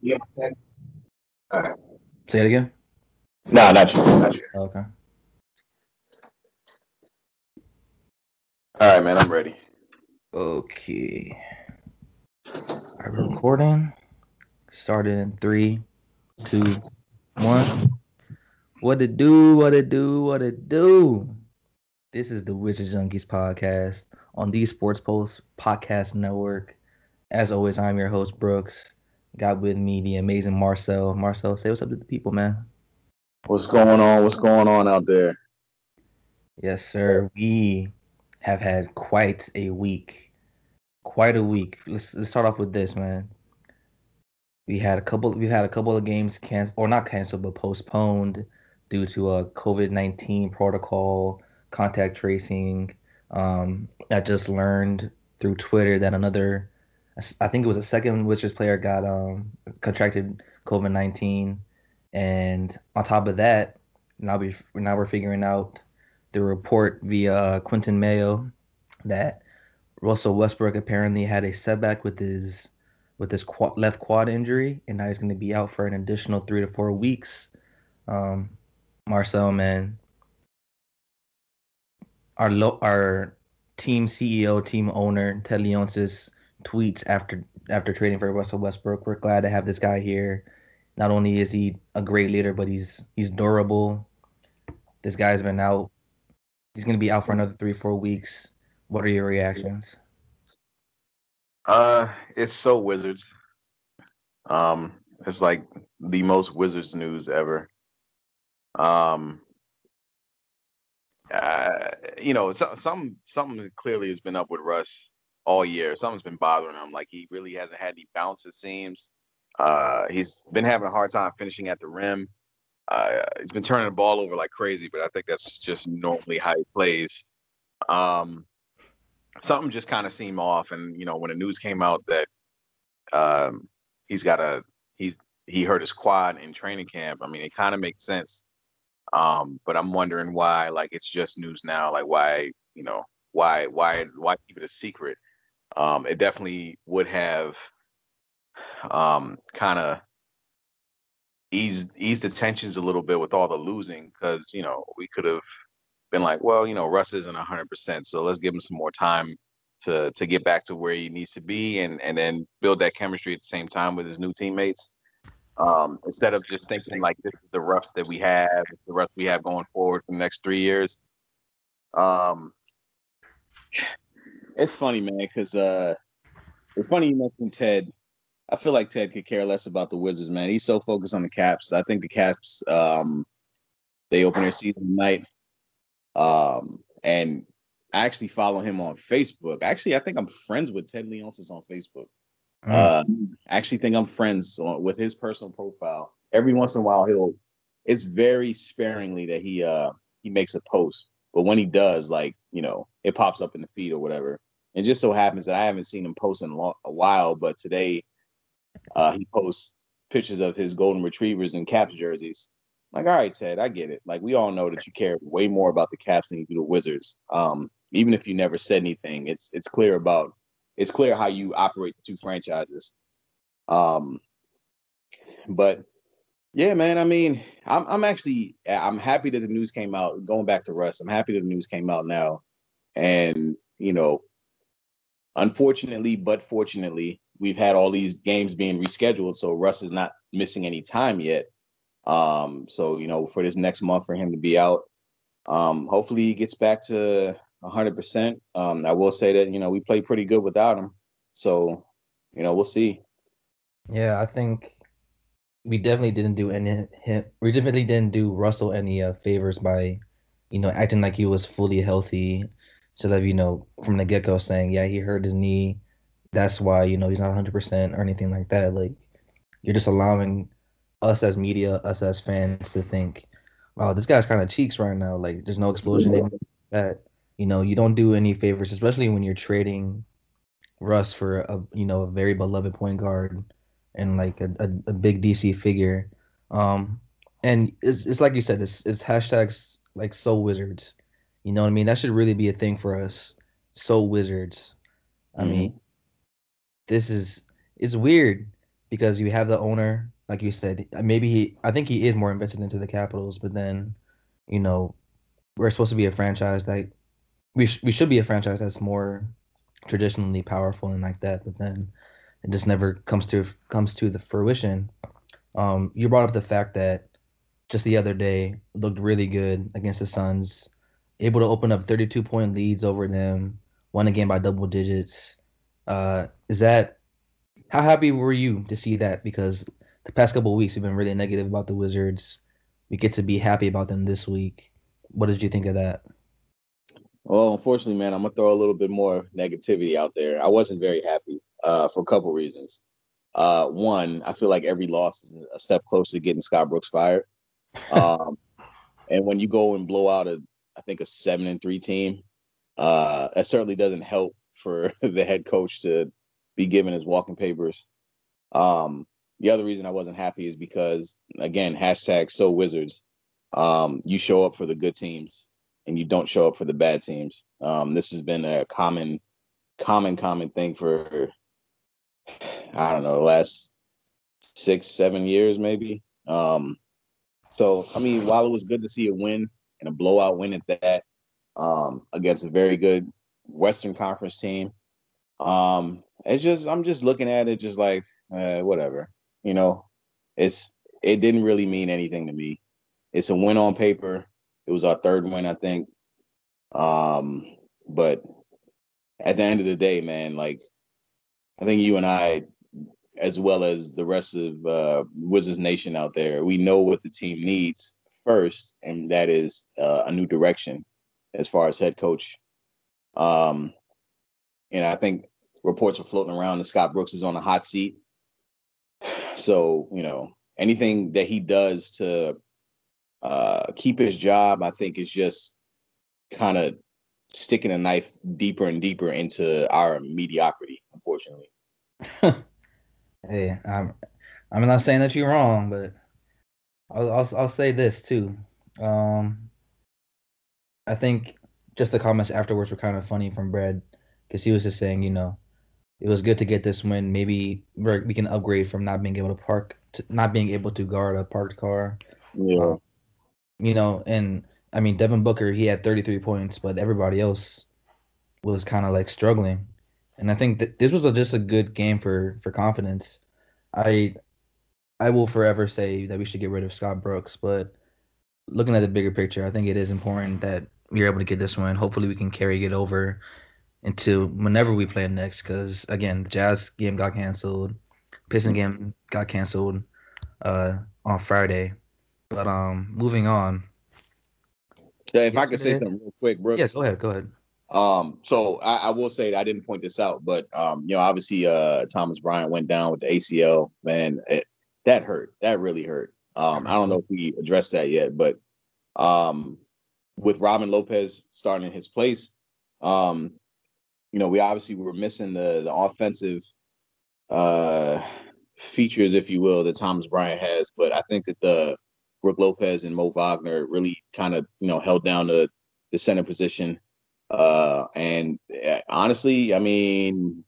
Yeah. All right. Say it again. No, not you. Not you. Oh, okay. All right, man. I'm ready. Okay. Are we recording? Started in three, two, one. What it do? What it do? What it do? This is the Wizard Junkies podcast on the Sports Post Podcast Network. As always, I'm your host Brooks. Got with me the amazing Marcel. Marcel, say what's up to the people, man. What's going on? What's going on out there? Yes, sir. We have had quite a week. Quite a week. Let's let's start off with this, man. We had a couple. We had a couple of games canceled, or not canceled, but postponed due to a COVID nineteen protocol, contact tracing. Um, I just learned through Twitter that another, I think it was a second Wizards player got um contracted COVID nineteen, and on top of that, now we now we're figuring out the report via uh, Quinton Mayo that Russell Westbrook apparently had a setback with his with his quad, left quad injury, and now he's going to be out for an additional three to four weeks. Um, Marcel, man, our lo- our team CEO, team owner Ted Leonsis tweets after after trading for Russell Westbrook. We're glad to have this guy here. Not only is he a great leader, but he's he's durable. This guy's been out. He's going to be out for another three four weeks. What are your reactions? Uh, it's so Wizards. Um, it's like the most Wizards news ever. Um, uh, you know, so, some something clearly has been up with Russ all year. Something's been bothering him. Like he really hasn't had any bounce. It seems. Uh, he's been having a hard time finishing at the rim. Uh, he's been turning the ball over like crazy, but I think that's just normally how he plays. Um, something just kind of seemed off, and you know, when the news came out that um, he's got a he's he hurt his quad in training camp. I mean, it kind of makes sense. Um, but I'm wondering why, like, it's just news now. Like, why, you know, why, why, why keep it a secret? Um, it definitely would have, um, kind of eased eased the tensions a little bit with all the losing, because you know we could have been like, well, you know, Russ isn't 100, percent so let's give him some more time to to get back to where he needs to be, and and then build that chemistry at the same time with his new teammates um, instead of just thinking like this is the roughs that we have, the rest we have going forward for the next three years. Um, it's funny, man, because uh, it's funny you mentioned Ted. I feel like Ted could care less about the Wizards, man. He's so focused on the Caps. I think the Caps, um, they open their season tonight, um, and I actually follow him on Facebook. Actually, I think I'm friends with Ted Leonsis on Facebook. Mm. Uh, I actually think I'm friends with his personal profile. Every once in a while, he'll. It's very sparingly that he uh he makes a post, but when he does, like you know, it pops up in the feed or whatever. And just so happens that I haven't seen him post in a, while, but today, uh, he posts pictures of his golden retrievers and Caps jerseys. Like, all right, Ted, I get it. Like, we all know that you care way more about the Caps than you do the Wizards. Um, even if you never said anything, it's it's clear about it's clear how you operate the two franchises. Um, but yeah, man. I mean, I'm I'm actually I'm happy that the news came out. Going back to Russ, I'm happy that the news came out now, and you know, unfortunately, but fortunately, we've had all these games being rescheduled, so Russ is not missing any time yet. Um, so you know, for this next month for him to be out, um, hopefully he gets back to hundred percent. Um, I will say that you know we played pretty good without him, so you know we'll see. Yeah, I think we definitely didn't do any. We definitely didn't do Russell any uh, favors by, you know, acting like he was fully healthy, instead of you know from the get go saying yeah he hurt his knee, that's why you know he's not hundred percent or anything like that. Like you're just allowing us as media, us as fans to think, wow, this guy's kind of cheeks right now. Like there's no explosion that you know, you don't do any favors, especially when you're trading Russ for a you know a very beloved point guard and like a, a, a big DC figure. Um, and it's it's like you said, it's it's hashtags like so wizards. You know what I mean? That should really be a thing for us. So wizards. I mm-hmm. mean, this is it's weird because you have the owner, like you said. Maybe he, I think he is more invested into the Capitals, but then, you know, we're supposed to be a franchise that we sh- we should be a franchise that's more traditionally powerful and like that, but then it just never comes to comes to the fruition. Um, you brought up the fact that just the other day looked really good against the Suns, able to open up 32 point leads over them, won a game by double digits. Uh, is that how happy were you to see that? Because the past couple weeks we've been really negative about the Wizards. We get to be happy about them this week. What did you think of that? Well, unfortunately, man, I'm gonna throw a little bit more negativity out there. I wasn't very happy uh, for a couple reasons. Uh, one, I feel like every loss is a step closer to getting Scott Brooks fired. Um, and when you go and blow out a, I think a seven and three team, uh, that certainly doesn't help for the head coach to be given his walking papers. Um, the other reason I wasn't happy is because again, hashtag so wizards. Um, you show up for the good teams and you don't show up for the bad teams. Um, this has been a common, common, common thing for I don't know the last six, seven years maybe. Um, so I mean, while it was good to see a win and a blowout win at that um, against a very good Western Conference team, um, it's just I'm just looking at it just like uh, whatever, you know. It's it didn't really mean anything to me. It's a win on paper. It was our third win, I think. Um, but at the end of the day, man, like I think you and I, as well as the rest of uh, Wizards Nation out there, we know what the team needs first, and that is uh, a new direction as far as head coach. Um, and I think reports are floating around that Scott Brooks is on a hot seat. So you know anything that he does to uh, keep his job, I think is just kind of sticking a knife deeper and deeper into our mediocrity, unfortunately. hey, I'm I'm not saying that you're wrong, but I'll I'll, I'll say this too. Um, I think just the comments afterwards were kind of funny from Brad because he was just saying, you know, it was good to get this win. Maybe we can upgrade from not being able to park, to not being able to guard a parked car. Yeah. You know, and I mean Devin Booker, he had 33 points, but everybody else was kind of like struggling. And I think that this was a, just a good game for for confidence. I I will forever say that we should get rid of Scott Brooks, but looking at the bigger picture, I think it is important that we're able to get this one. Hopefully, we can carry it over into whenever we play next. Because again, the Jazz game got canceled, Piston game got canceled uh, on Friday. But um, moving on. Yeah, if I could say something real quick, Brooks. Yeah, go ahead. Go ahead. Um, so I, I, will say I didn't point this out, but um, you know, obviously, uh, Thomas Bryant went down with the ACL. Man, it, that hurt. That really hurt. Um, I don't know if we addressed that yet, but um, with Robin Lopez starting in his place, um, you know, we obviously were missing the the offensive uh features, if you will, that Thomas Bryant has. But I think that the Brook Lopez and Mo Wagner really kind of you know held down the the center position. Uh, and uh, honestly, I mean,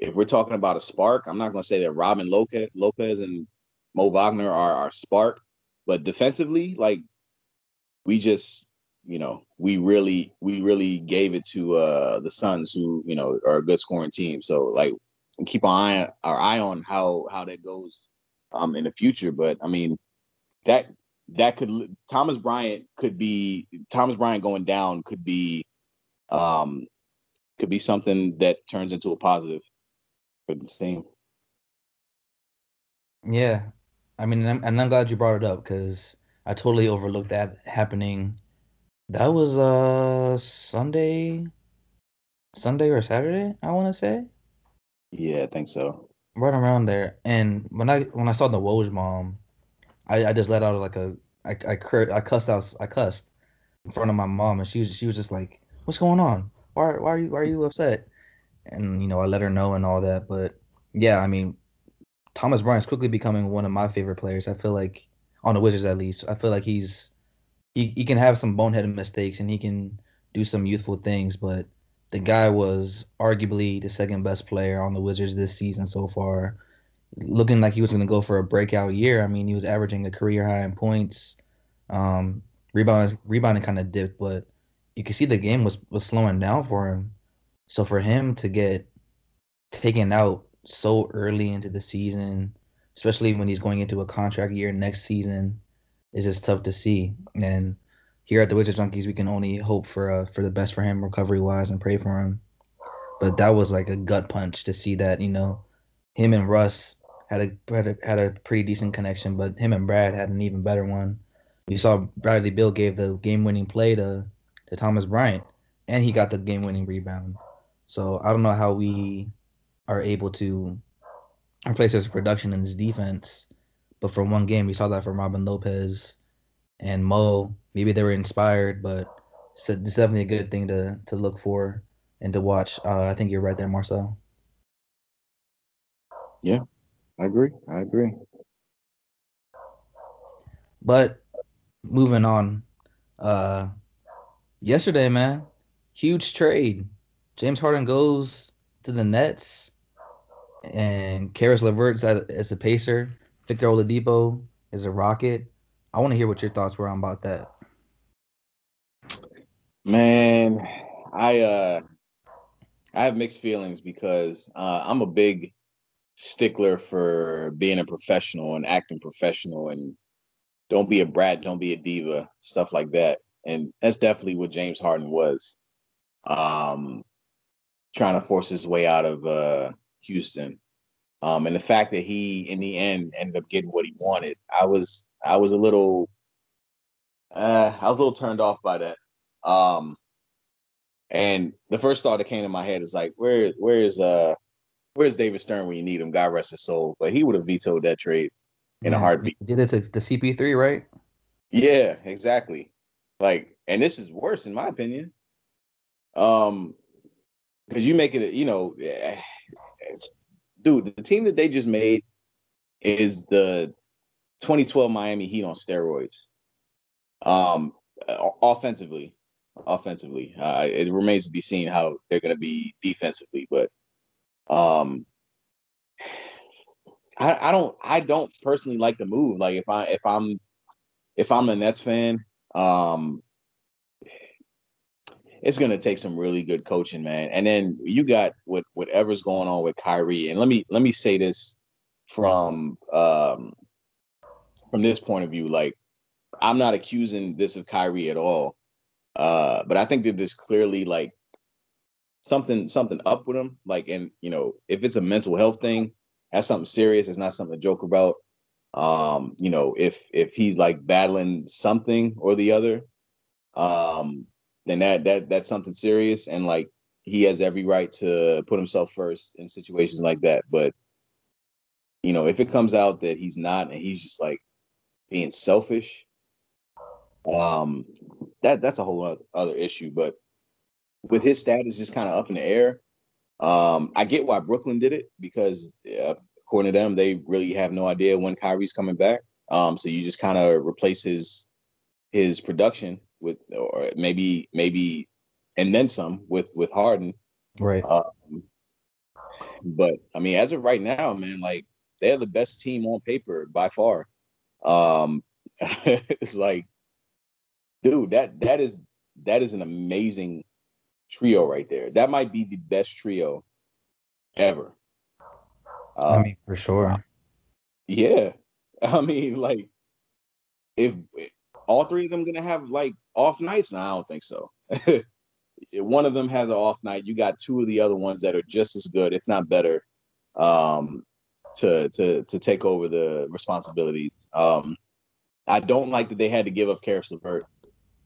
if we're talking about a spark, I'm not going to say that Robin Lopez, and Mo Wagner are our spark, but defensively, like we just, you know, we really, we really gave it to uh the Suns, who you know are a good scoring team. So like, keep our eye our eye on how how that goes um in the future. But I mean, that that could Thomas Bryant could be Thomas Bryant going down could be um could be something that turns into a positive for the team. Yeah, I mean, and I'm, and I'm glad you brought it up because I totally overlooked that happening. That was uh Sunday, Sunday or Saturday, I want to say. Yeah, I think so. Right around there, and when I when I saw the Woj bomb I, I just let out like a I I, cur- I cussed out I cussed in front of my mom and she was she was just like, "What's going on? Why why are you why are you upset?" And you know I let her know and all that. But yeah, I mean, Thomas Bryant's quickly becoming one of my favorite players. I feel like on the Wizards at least, I feel like he's he he can have some boneheaded mistakes and he can do some youthful things, but the guy was arguably the second best player on the Wizards this season so far. looking like he was going to go for a breakout year. I mean, he was averaging a career high in points. Um, rebounding, rebounding kind of dipped, but you can see the game was was slowing down for him. So for him to get taken out so early into the season, especially when he's going into a contract year next season, is just tough to see. And here at the Wizards Junkies, we can only hope for uh, for the best for him recovery wise and pray for him. But that was like a gut punch to see that you know him and Russ had a had a, had a pretty decent connection, but him and Brad had an even better one. We saw Bradley Beal gave the game winning play to to Thomas Bryant, and he got the game winning rebound. So I don't know how we are able to replace his production in his defense, but for one game we saw that from Robin Lopez and Mo. Maybe they were inspired, but it's, a, it's definitely a good thing to to look for and to watch. Uh, I think you're right there, Marcel. Yeah, I agree. I agree. But moving on, uh, yesterday, man, huge trade. James Harden goes to the Nets, and Caris LeVert as, as a Pacer. Victor Oladipo is a Rocket. I want to hear what your thoughts were on about that. Man, I uh I have mixed feelings because uh, I'm a big stickler for being a professional and acting professional and don't be a brat, don't be a diva, stuff like that. And that's definitely what James Harden was. Um trying to force his way out of uh Houston. Um and the fact that he in the end ended up getting what he wanted, I was I was a little uh I was a little turned off by that. Um and the first thought that came to my head is like, where where is uh where's David Stern when you need him? God rest his soul. But he would have vetoed that trade in yeah, a heartbeat. Did it to the CP3, right? Yeah, exactly. Like, and this is worse in my opinion. Um, because you make it, you know, dude, the team that they just made is the 2012 Miami Heat on steroids. Um, offensively, offensively, uh, it remains to be seen how they're going to be defensively, but um, I, I don't I don't personally like the move. Like if I if I'm if I'm a Nets fan, um, it's gonna take some really good coaching, man. And then you got what whatever's going on with Kyrie. And let me let me say this from um from this point of view. Like I'm not accusing this of Kyrie at all. Uh, but I think that there's clearly like something something up with him. Like, and you know, if it's a mental health thing, that's something serious. It's not something to joke about. Um, you know, if if he's like battling something or the other, um, then that that that's something serious. And like he has every right to put himself first in situations like that. But you know, if it comes out that he's not and he's just like being selfish, um, that that's a whole other issue. But with his status just kind of up in the air, um, I get why Brooklyn did it because according to them, they really have no idea when Kyrie's coming back. Um, so you just kind of replace his his production with, or maybe maybe, and then some with with Harden. Right. Um, but I mean, as of right now, man, like they're the best team on paper by far. Um, it's like, dude, that that is that is an amazing trio right there. That might be the best trio ever. Uh, I mean, for sure. Yeah, I mean, like, if all three of them gonna have like off nights, no, I don't think so. One of them has an off night. You got two of the other ones that are just as good, if not better, um, to to to take over the responsibilities. Um, I don't like that they had to give up Caris LeVert.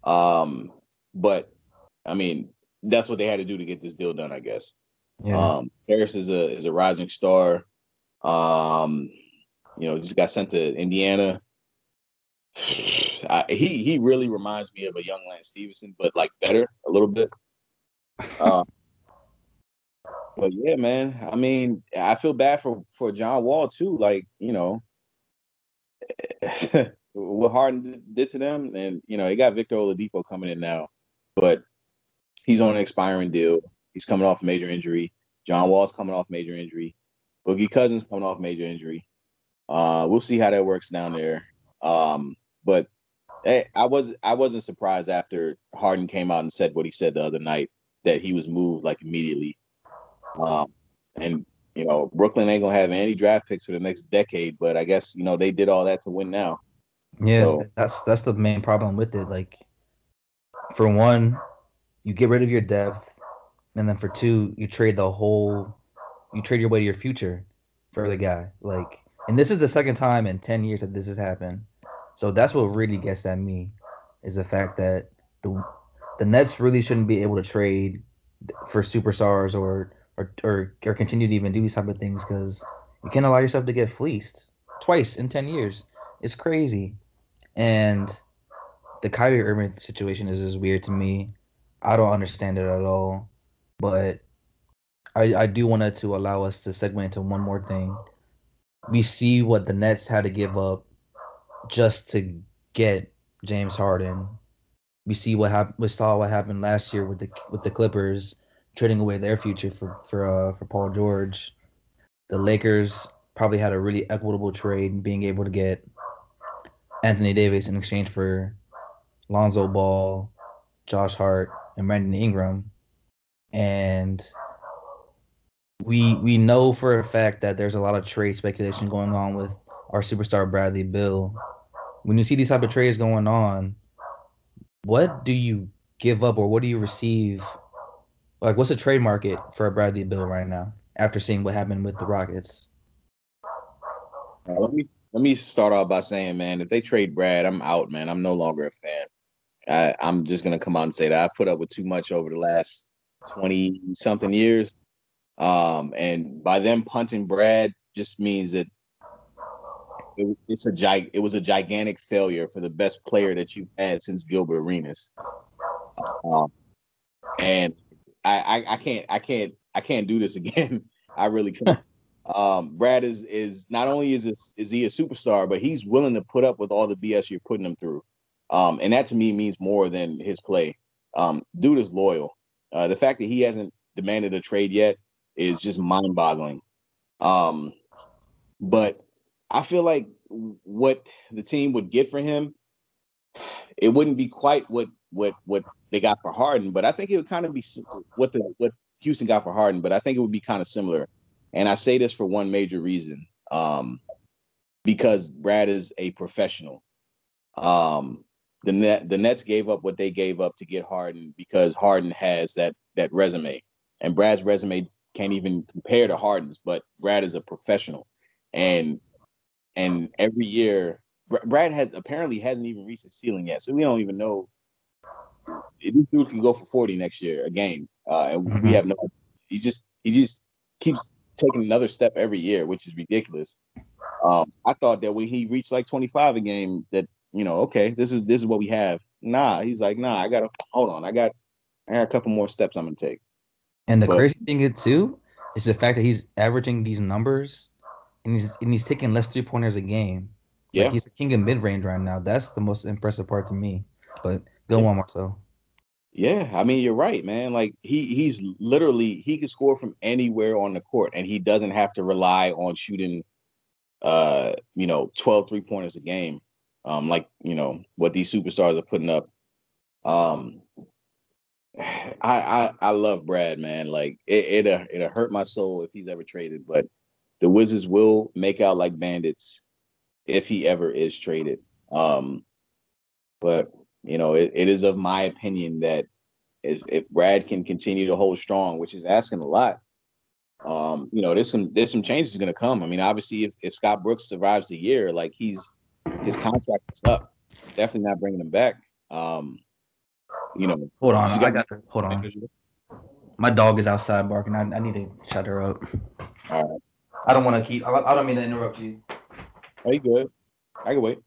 Um, but I mean, that's what they had to do to get this deal done, I guess. Yeah. Um, Caris is a is a rising star. Um, you know, just got sent to Indiana. I, he he really reminds me of a young Lance Stephenson, but like better a little bit. Um, but yeah, man. I mean, I feel bad for for John Wall too. Like you know, what Harden did to them, and you know, he got Victor Oladipo coming in now, but he's on an expiring deal. He's coming off a major injury. John Wall's coming off major injury. Boogie Cousins coming off major injury. Uh, we'll see how that works down there. Um, but hey, I was I wasn't surprised after Harden came out and said what he said the other night that he was moved like immediately. Um, and you know Brooklyn ain't gonna have any draft picks for the next decade, but I guess you know they did all that to win now. Yeah, so, that's that's the main problem with it. Like, for one, you get rid of your depth, and then for two, you trade the whole, you trade your way to your future for the guy. Like, and this is the second time in ten years that this has happened. So that's what really gets at me, is the fact that the the Nets really shouldn't be able to trade for superstars or or or, or continue to even do these type of things because you can't allow yourself to get fleeced twice in ten years. It's crazy, and the Kyrie Irving situation is just weird to me. I don't understand it at all, but I I do want to allow us to segue into one more thing. We see what the Nets had to give up just to get James Harden. We see what happened. We saw what happened last year with the with the Clippers trading away their future for for uh, for Paul George. The Lakers probably had a really equitable trade, being able to get Anthony Davis in exchange for Lonzo Ball, Josh Hart, and Brandon Ingram. And we we know for a fact that there's a lot of trade speculation going on with our superstar Bradley Beal. When you see these type of trades going on, what do you give up or what do you receive like, what's the trade market for a Bradley Beal right now after seeing what happened with the Rockets? Let me let me start off by saying, man, if they trade Brad, I'm out, man. I'm no longer a fan. I, I'm just gonna come out and say that I put up with too much over the last twenty something years, um, and by them punting Brad just means that it, it's a gig, it was a gigantic failure for the best player that you've had since Gilbert Arenas. Um, and I, I, I can't I can't I can't do this again. I really can't. um, Brad is is not only is this, is he a superstar, but he's willing to put up with all the BS you're putting him through. Um, and that to me means more than his play. Um, dude is loyal. Uh, the fact that he hasn't demanded a trade yet is just mind-boggling. Um, but I feel like what the team would get for him, it wouldn't be quite what what what they got for Harden, but I think it would kind of be what the what Houston got for Harden, but I think it would be kind of similar. And I say this for one major reason, um, because Brad is a professional. Um, the net the Nets gave up what they gave up to get Harden because Harden has that that resume, and Brad's resume can't even compare to Harden's. But Brad is a professional, and and every year Brad has apparently hasn't even reached the ceiling yet, so we don't even know this dude can go for 40 next year a game. Uh, and mm-hmm. we have no he just he just keeps taking another step every year, which is ridiculous. Um, I thought that when he reached like 25 a game, that you know, okay, this is this is what we have. Nah, he's like, nah, I gotta hold on, I got I got a couple more steps I'm gonna take. And the but, crazy thing is too is the fact that he's averaging these numbers and he's and he's taking less three pointers a game. Yeah, like he's the king of mid range right now. That's the most impressive part to me. But Go on, Marcel. Yeah, I mean you're right, man. Like he he's literally he can score from anywhere on the court and he doesn't have to rely on shooting uh, you know, 12 three pointers a game. Um, like, you know, what these superstars are putting up. Um I I, I love Brad, man. Like it it it'll hurt my soul if he's ever traded, but the Wizards will make out like bandits if he ever is traded. Um, but you know, it, it is of my opinion that if, if Brad can continue to hold strong, which is asking a lot, um, you know, there's some there's some changes going to come. I mean, obviously, if, if Scott Brooks survives the year, like he's his contract is up, definitely not bringing him back. Um, you know, hold on, got, I got to, hold on. My dog is outside barking. I, I need to shut her up. All right. I don't want to keep. I, I don't mean to interrupt you. Are you good? I can wait.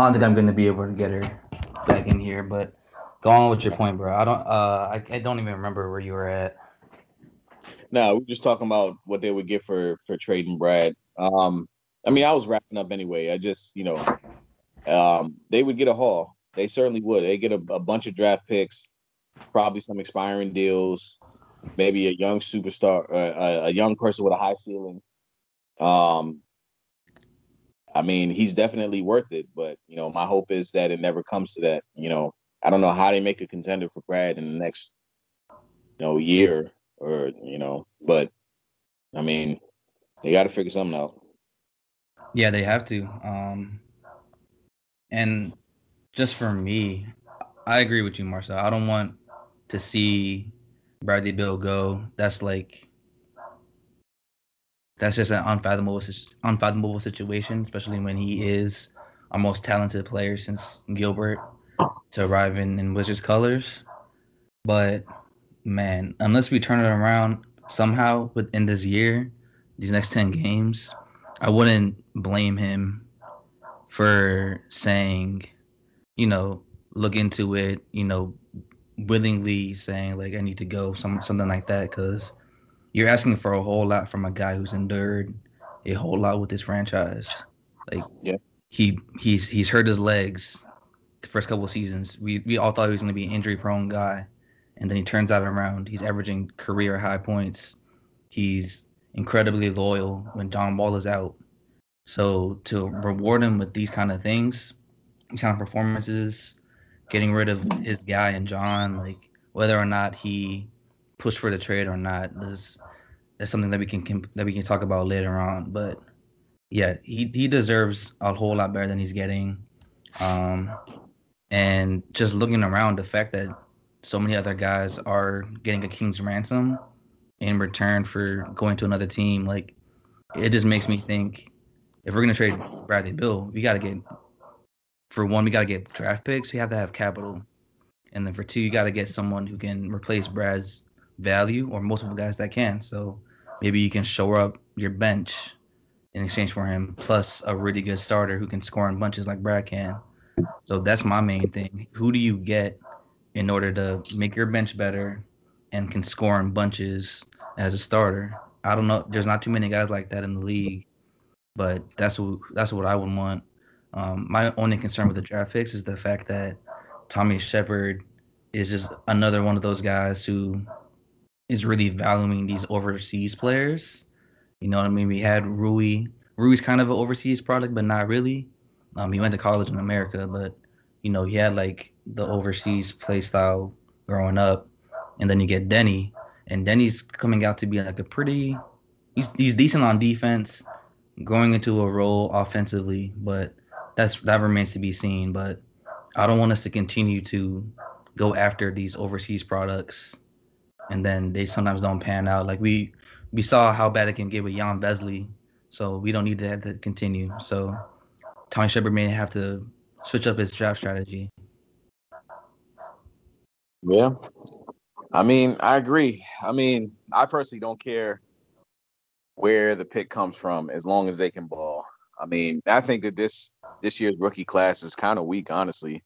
I don't think I'm gonna be able to get her back in here, but go on with your point, bro. I don't uh I, I don't even remember where you were at. No, we're just talking about what they would get for for trading Brad. Um, I mean, I was wrapping up anyway. I just, you know, um, they would get a haul. They certainly would. They get a, a bunch of draft picks, probably some expiring deals, maybe a young superstar, uh, a, a young person with a high ceiling. Um, I mean, he's definitely worth it, but you know, my hope is that it never comes to that. You know, I don't know how they make a contender for Brad in the next, you know, year or you know, but I mean, they got to figure something out. Yeah, they have to. Um, and just for me, I agree with you, Marcel. I don't want to see Bradley Beal go. That's like that's just an unfathomable unfathomable situation, especially when he is our most talented player since Gilbert to arrive in, in Wizards colors. But man, unless we turn it around somehow within this year, these next ten games, I wouldn't blame him for saying, you know, look into it, you know, willingly saying like I need to go, some something like that, because you're asking for a whole lot from a guy who's endured a whole lot with this franchise. Like, yeah, he he's he's hurt his legs the first couple of seasons. We we all thought he was going to be an injury prone guy, and then he turns out around. He's averaging career high points. He's incredibly loyal when John Wall is out. So to reward him with these kind of things, these kind of performances, getting rid of his guy and John, like whether or not he pushed for the trade or not, is is something that we can, can that we can talk about later on. But yeah, he he deserves a whole lot better than he's getting. Um, and just looking around, the fact that so many other guys are getting a king's ransom in return for going to another team, like it just makes me think if we're gonna trade Bradley Beal, we gotta get for one, we gotta get draft picks. We have to have capital, and then for two, you gotta get someone who can replace Brad's value or multiple guys that can. So maybe you can shore up your bench in exchange for him, plus a really good starter who can score in bunches like Brad can. So that's my main thing. Who do you get in order to make your bench better and can score in bunches as a starter? I don't know. There's not too many guys like that in the league, but that's what that's what I would want. Um, my only concern with the draft picks is the fact that Tommy Sheppard is just another one of those guys who is really valuing these overseas players. You know what I mean? We had Rui. Rui's kind of an overseas product, but not really. Um, he went to college in America, but you know he had like the overseas play style growing up, and then you get Deni, and Deni's coming out to be like a pretty. He's he's decent on defense, going into a role offensively, but that's that remains to be seen. But I don't want us to continue to go after these overseas products and then they sometimes don't pan out. Like we we saw how bad it can get with Jan Vesely, so we don't need that to continue. So Tommy Sheppard may have to switch up his draft strategy. Yeah, I mean, I agree. I mean, I personally don't care where the pick comes from as long as they can ball. I mean, I think that this this year's rookie class is kind of weak, honestly.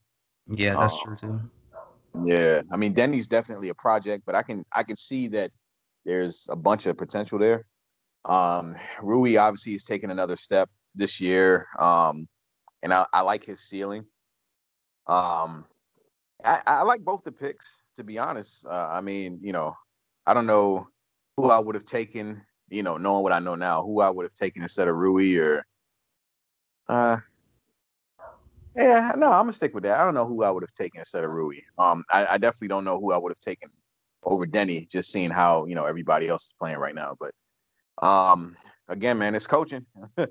Yeah, that's uh, true too. Yeah, I mean Deni's definitely a project, but I can I can see that there's a bunch of potential there. Um, Rui obviously is taking another step this year, um, and I, I like his ceiling. Um, I, I like both the picks to be honest. Uh, I mean, you know, I don't know who I would have taken. You know, knowing what I know now, who I would have taken instead of Rui or uh, yeah, no, I'm gonna stick with that. I don't know who I would have taken instead of Rui. Um, I, I definitely don't know who I would have taken over Deni, just seeing how you know everybody else is playing right now. But um, again, man, it's coaching. I,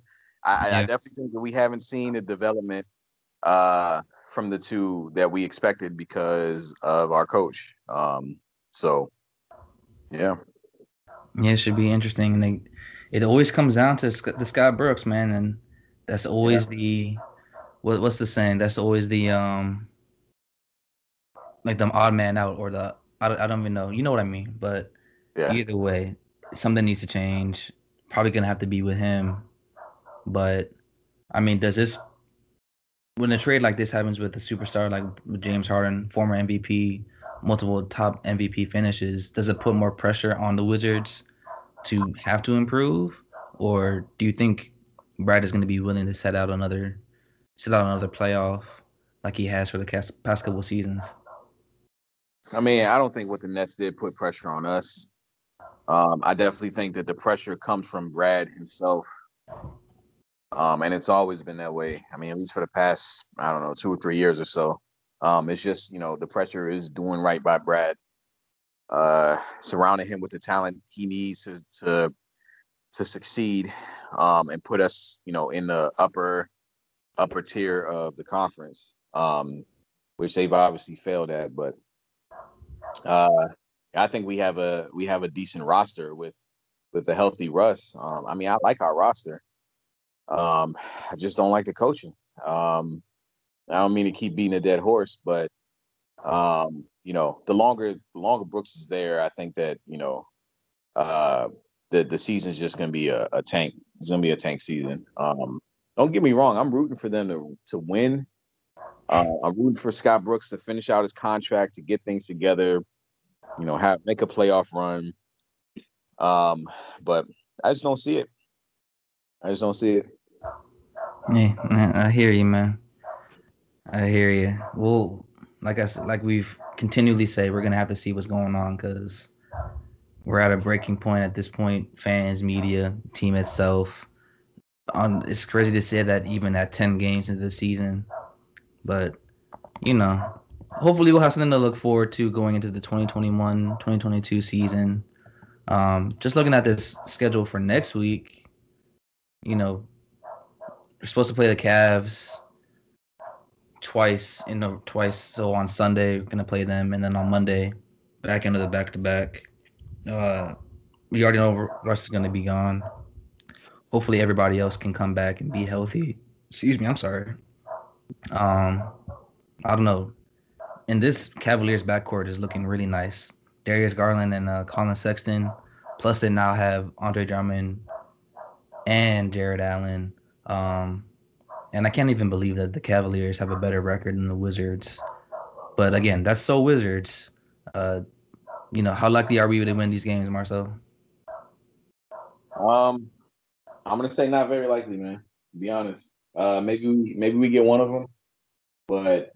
yeah. I, definitely think that we haven't seen the development uh, from the two that we expected because of our coach. Um, so yeah, yeah, it should be interesting. And they, it always comes down to the Scott Brooks, man, and that's always yeah. the what what's the saying? That's always the um like the odd man out or the I don't, I don't even know. You know what I mean? But yeah. either way, something needs to change. Probably gonna have to be with him. But I mean, does this when a trade like this happens with a superstar like James Harden, former MVP, multiple top MVP finishes, does it put more pressure on the Wizards to have to improve, or do you think Brad is going to be willing to set out another, set out another playoff like he has for the past couple seasons? I mean, I don't think what the Nets did put pressure on us. Um, I definitely think that the pressure comes from Brad himself. Um, and it's always been that way. I mean, at least for the past, I don't know, two or three years or so. Um, it's just, you know, the pressure is doing right by Brad, uh, surrounding him with the talent he needs to to to succeed, um, and put us, you know, in the upper upper tier of the conference, um, which they've obviously failed at. But uh, I think we have a we have a decent roster with with a healthy Russ. Um, I mean, I like our roster. Um, I just don't like the coaching. Um, I don't mean to keep beating a dead horse, but um, you know, the longer the longer Brooks is there, I think that you know, uh, the the season's just going to be a, a, tank. It's going to be a tank season. Um, don't get me wrong. I'm rooting for them to to win. Uh, I'm rooting for Scott Brooks to finish out his contract to get things together. You know, have make a playoff run. Um, but I just don't see it. I just don't see it. Yeah, I hear you, man. I hear you. Well, like I said, like we've continually say, we're gonna have to see what's going on because we're at a breaking point at this point. Fans, media, team itself. On it's crazy to say that even at ten games into the season, but you know, hopefully we'll have something to look forward to going into the 2021-2022 season. Um, just looking at this schedule for next week, you know, we're supposed to play the Cavs twice in the twice. So on Sunday we're gonna play them, and then on Monday, back into the back to back. Uh, we already know Russ is gonna be gone. Hopefully everybody else can come back and be healthy. Excuse me, I'm sorry. Um, I don't know. And this Cavaliers backcourt is looking really nice. Darius Garland and uh, Collin Sexton. Plus, they now have Andre Drummond and Jarrett Allen. Um, and I can't even believe that the Cavaliers have a better record than the Wizards. But again, that's so Wizards. Uh, you know, how likely are we to win these games, Marcel? Um, I'm gonna say not very likely, man. Be honest, uh, maybe we, maybe we get one of them, but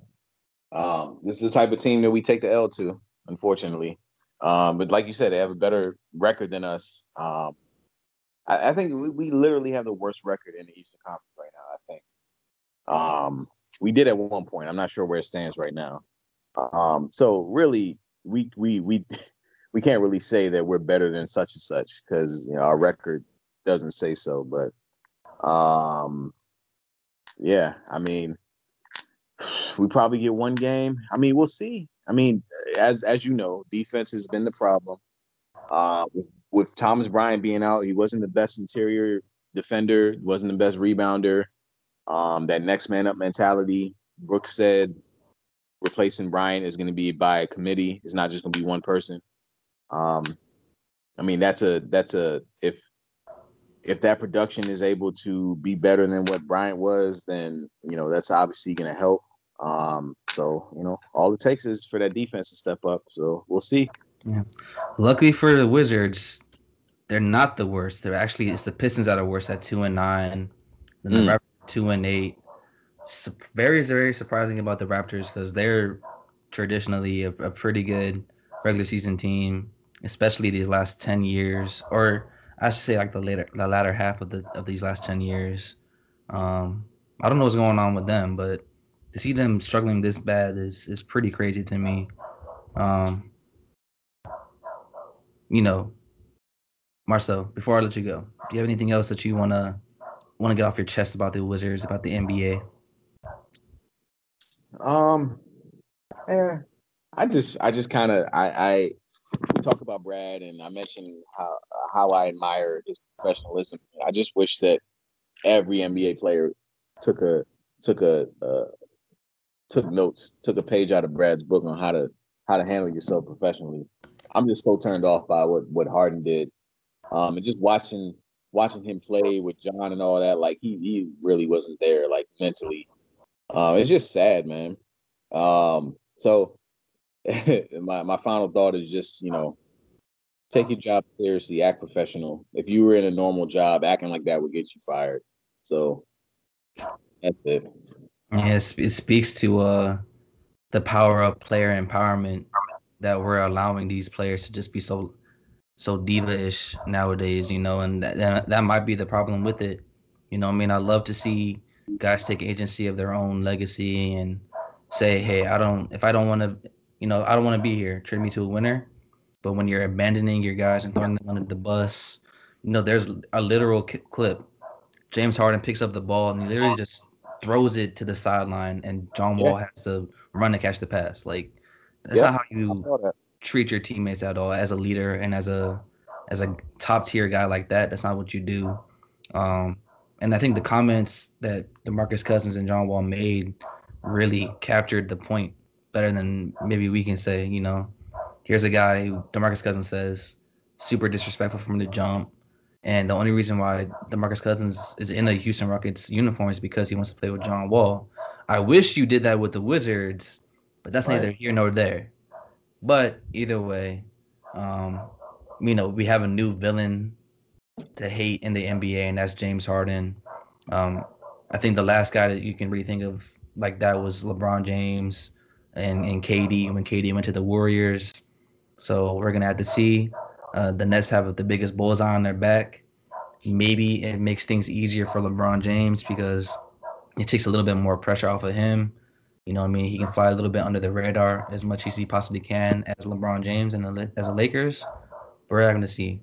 um, this is the type of team that we take the L to, unfortunately. Um, but like you said, they have a better record than us. Um, I, I think we, we literally have the worst record in the Eastern Conference right now. I think. Um, we did at one point. I'm not sure where it stands right now. Um, so really, we we we we can't really say that we're better than such and such because you know, our record doesn't say so. But um, yeah, I mean, we probably get one game. I mean, we'll see. I mean, as as you know, defense has been the problem. Uh, with with Thomas Bryant being out, he wasn't the best interior defender, wasn't the best rebounder. Um, that next man up mentality. Brooks said replacing Bryant is going to be by a committee. It's not just going to be one person. Um, I mean, that's a that's a if if that production is able to be better than what Bryant was, then you know that's obviously going to help. Um, so you know, all it takes is for that defense to step up. So we'll see. Yeah. Luckily for the Wizards, they're not the worst. They're actually it's the Pistons that are worse at two and nine, then the mm. Raptors two and eight. Very very surprising about the Raptors because they're traditionally a, a pretty good regular season team, especially these last ten years, or I should say like the later the latter half of the of these last ten years. Um, I don't know what's going on with them, but to see them struggling this bad is is pretty crazy to me. Um, you know, Marcel, before I let you go, do you have anything else that you wanna wanna get off your chest about the Wizards, about the NBA? Um, yeah, I just I just kind of I I talk about Brad and I mentioned how how I admire his professionalism. I just wish that every NBA player took a took a uh, took notes, took a page out of Brad's book on how to how to handle yourself professionally. I'm just so turned off by what what Harden did, um, and just watching watching him play with John and all that. Like he he really wasn't there, like mentally. Uh, it's just sad, man. Um, so my my final thought is just you know take your job seriously, act professional. If you were in a normal job, acting like that would get you fired. So that's it. Yeah, it speaks to uh the power of player empowerment that we're allowing these players to just be so so diva-ish nowadays, you know, and that, that that might be the problem with it. You know, I mean, I love to see guys take agency of their own legacy and say, "Hey, I don't if I don't want to, you know, I don't want to be here. Trade me to a winner." But when you're abandoning your guys and throwing them under the bus, you know, there's a literal clip. James Harden picks up the ball and he literally just throws it to the sideline, and John Wall has to run to catch the pass. Like that's yep. not how you treat your teammates at all as a leader and as a as a top tier guy like that. That's not what you do. Um, and I think the comments that DeMarcus Cousins and John Wall made really captured the point better than maybe we can say. You know, here's a guy who DeMarcus Cousins says super disrespectful from the jump. And the only reason why DeMarcus Cousins is in a Houston Rockets uniform is because he wants to play with John Wall. I wish you did that with the Wizards, but that's right. neither here nor there. But either way, um, you know, we have a new villain to hate in the NBA, and that's James Harden. Um, I think the last guy that you can really think of like that was LeBron James and, and KD when KD went to the Warriors. So we're gonna have to see. Uh, the Nets have the biggest bullseye on their back. Maybe it makes things easier for LeBron James because it takes a little bit more pressure off of him. You know, I mean, he can fly a little bit under the radar as much as he possibly can as LeBron James and as the Lakers. We're going to see.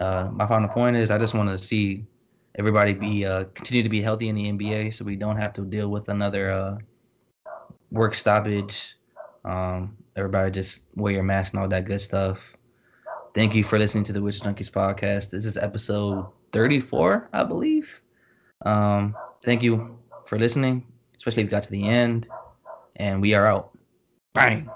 Uh, my final point is I just want to see everybody be uh, continue to be healthy in the NBA, so we don't have to deal with another uh, work stoppage. Um, everybody just wear your mask and all that good stuff. Thank you for listening to the Wizards Junkies podcast. This is episode 34, I believe. Um, thank you for listening, especially if you got to the end. And we are out. Bang.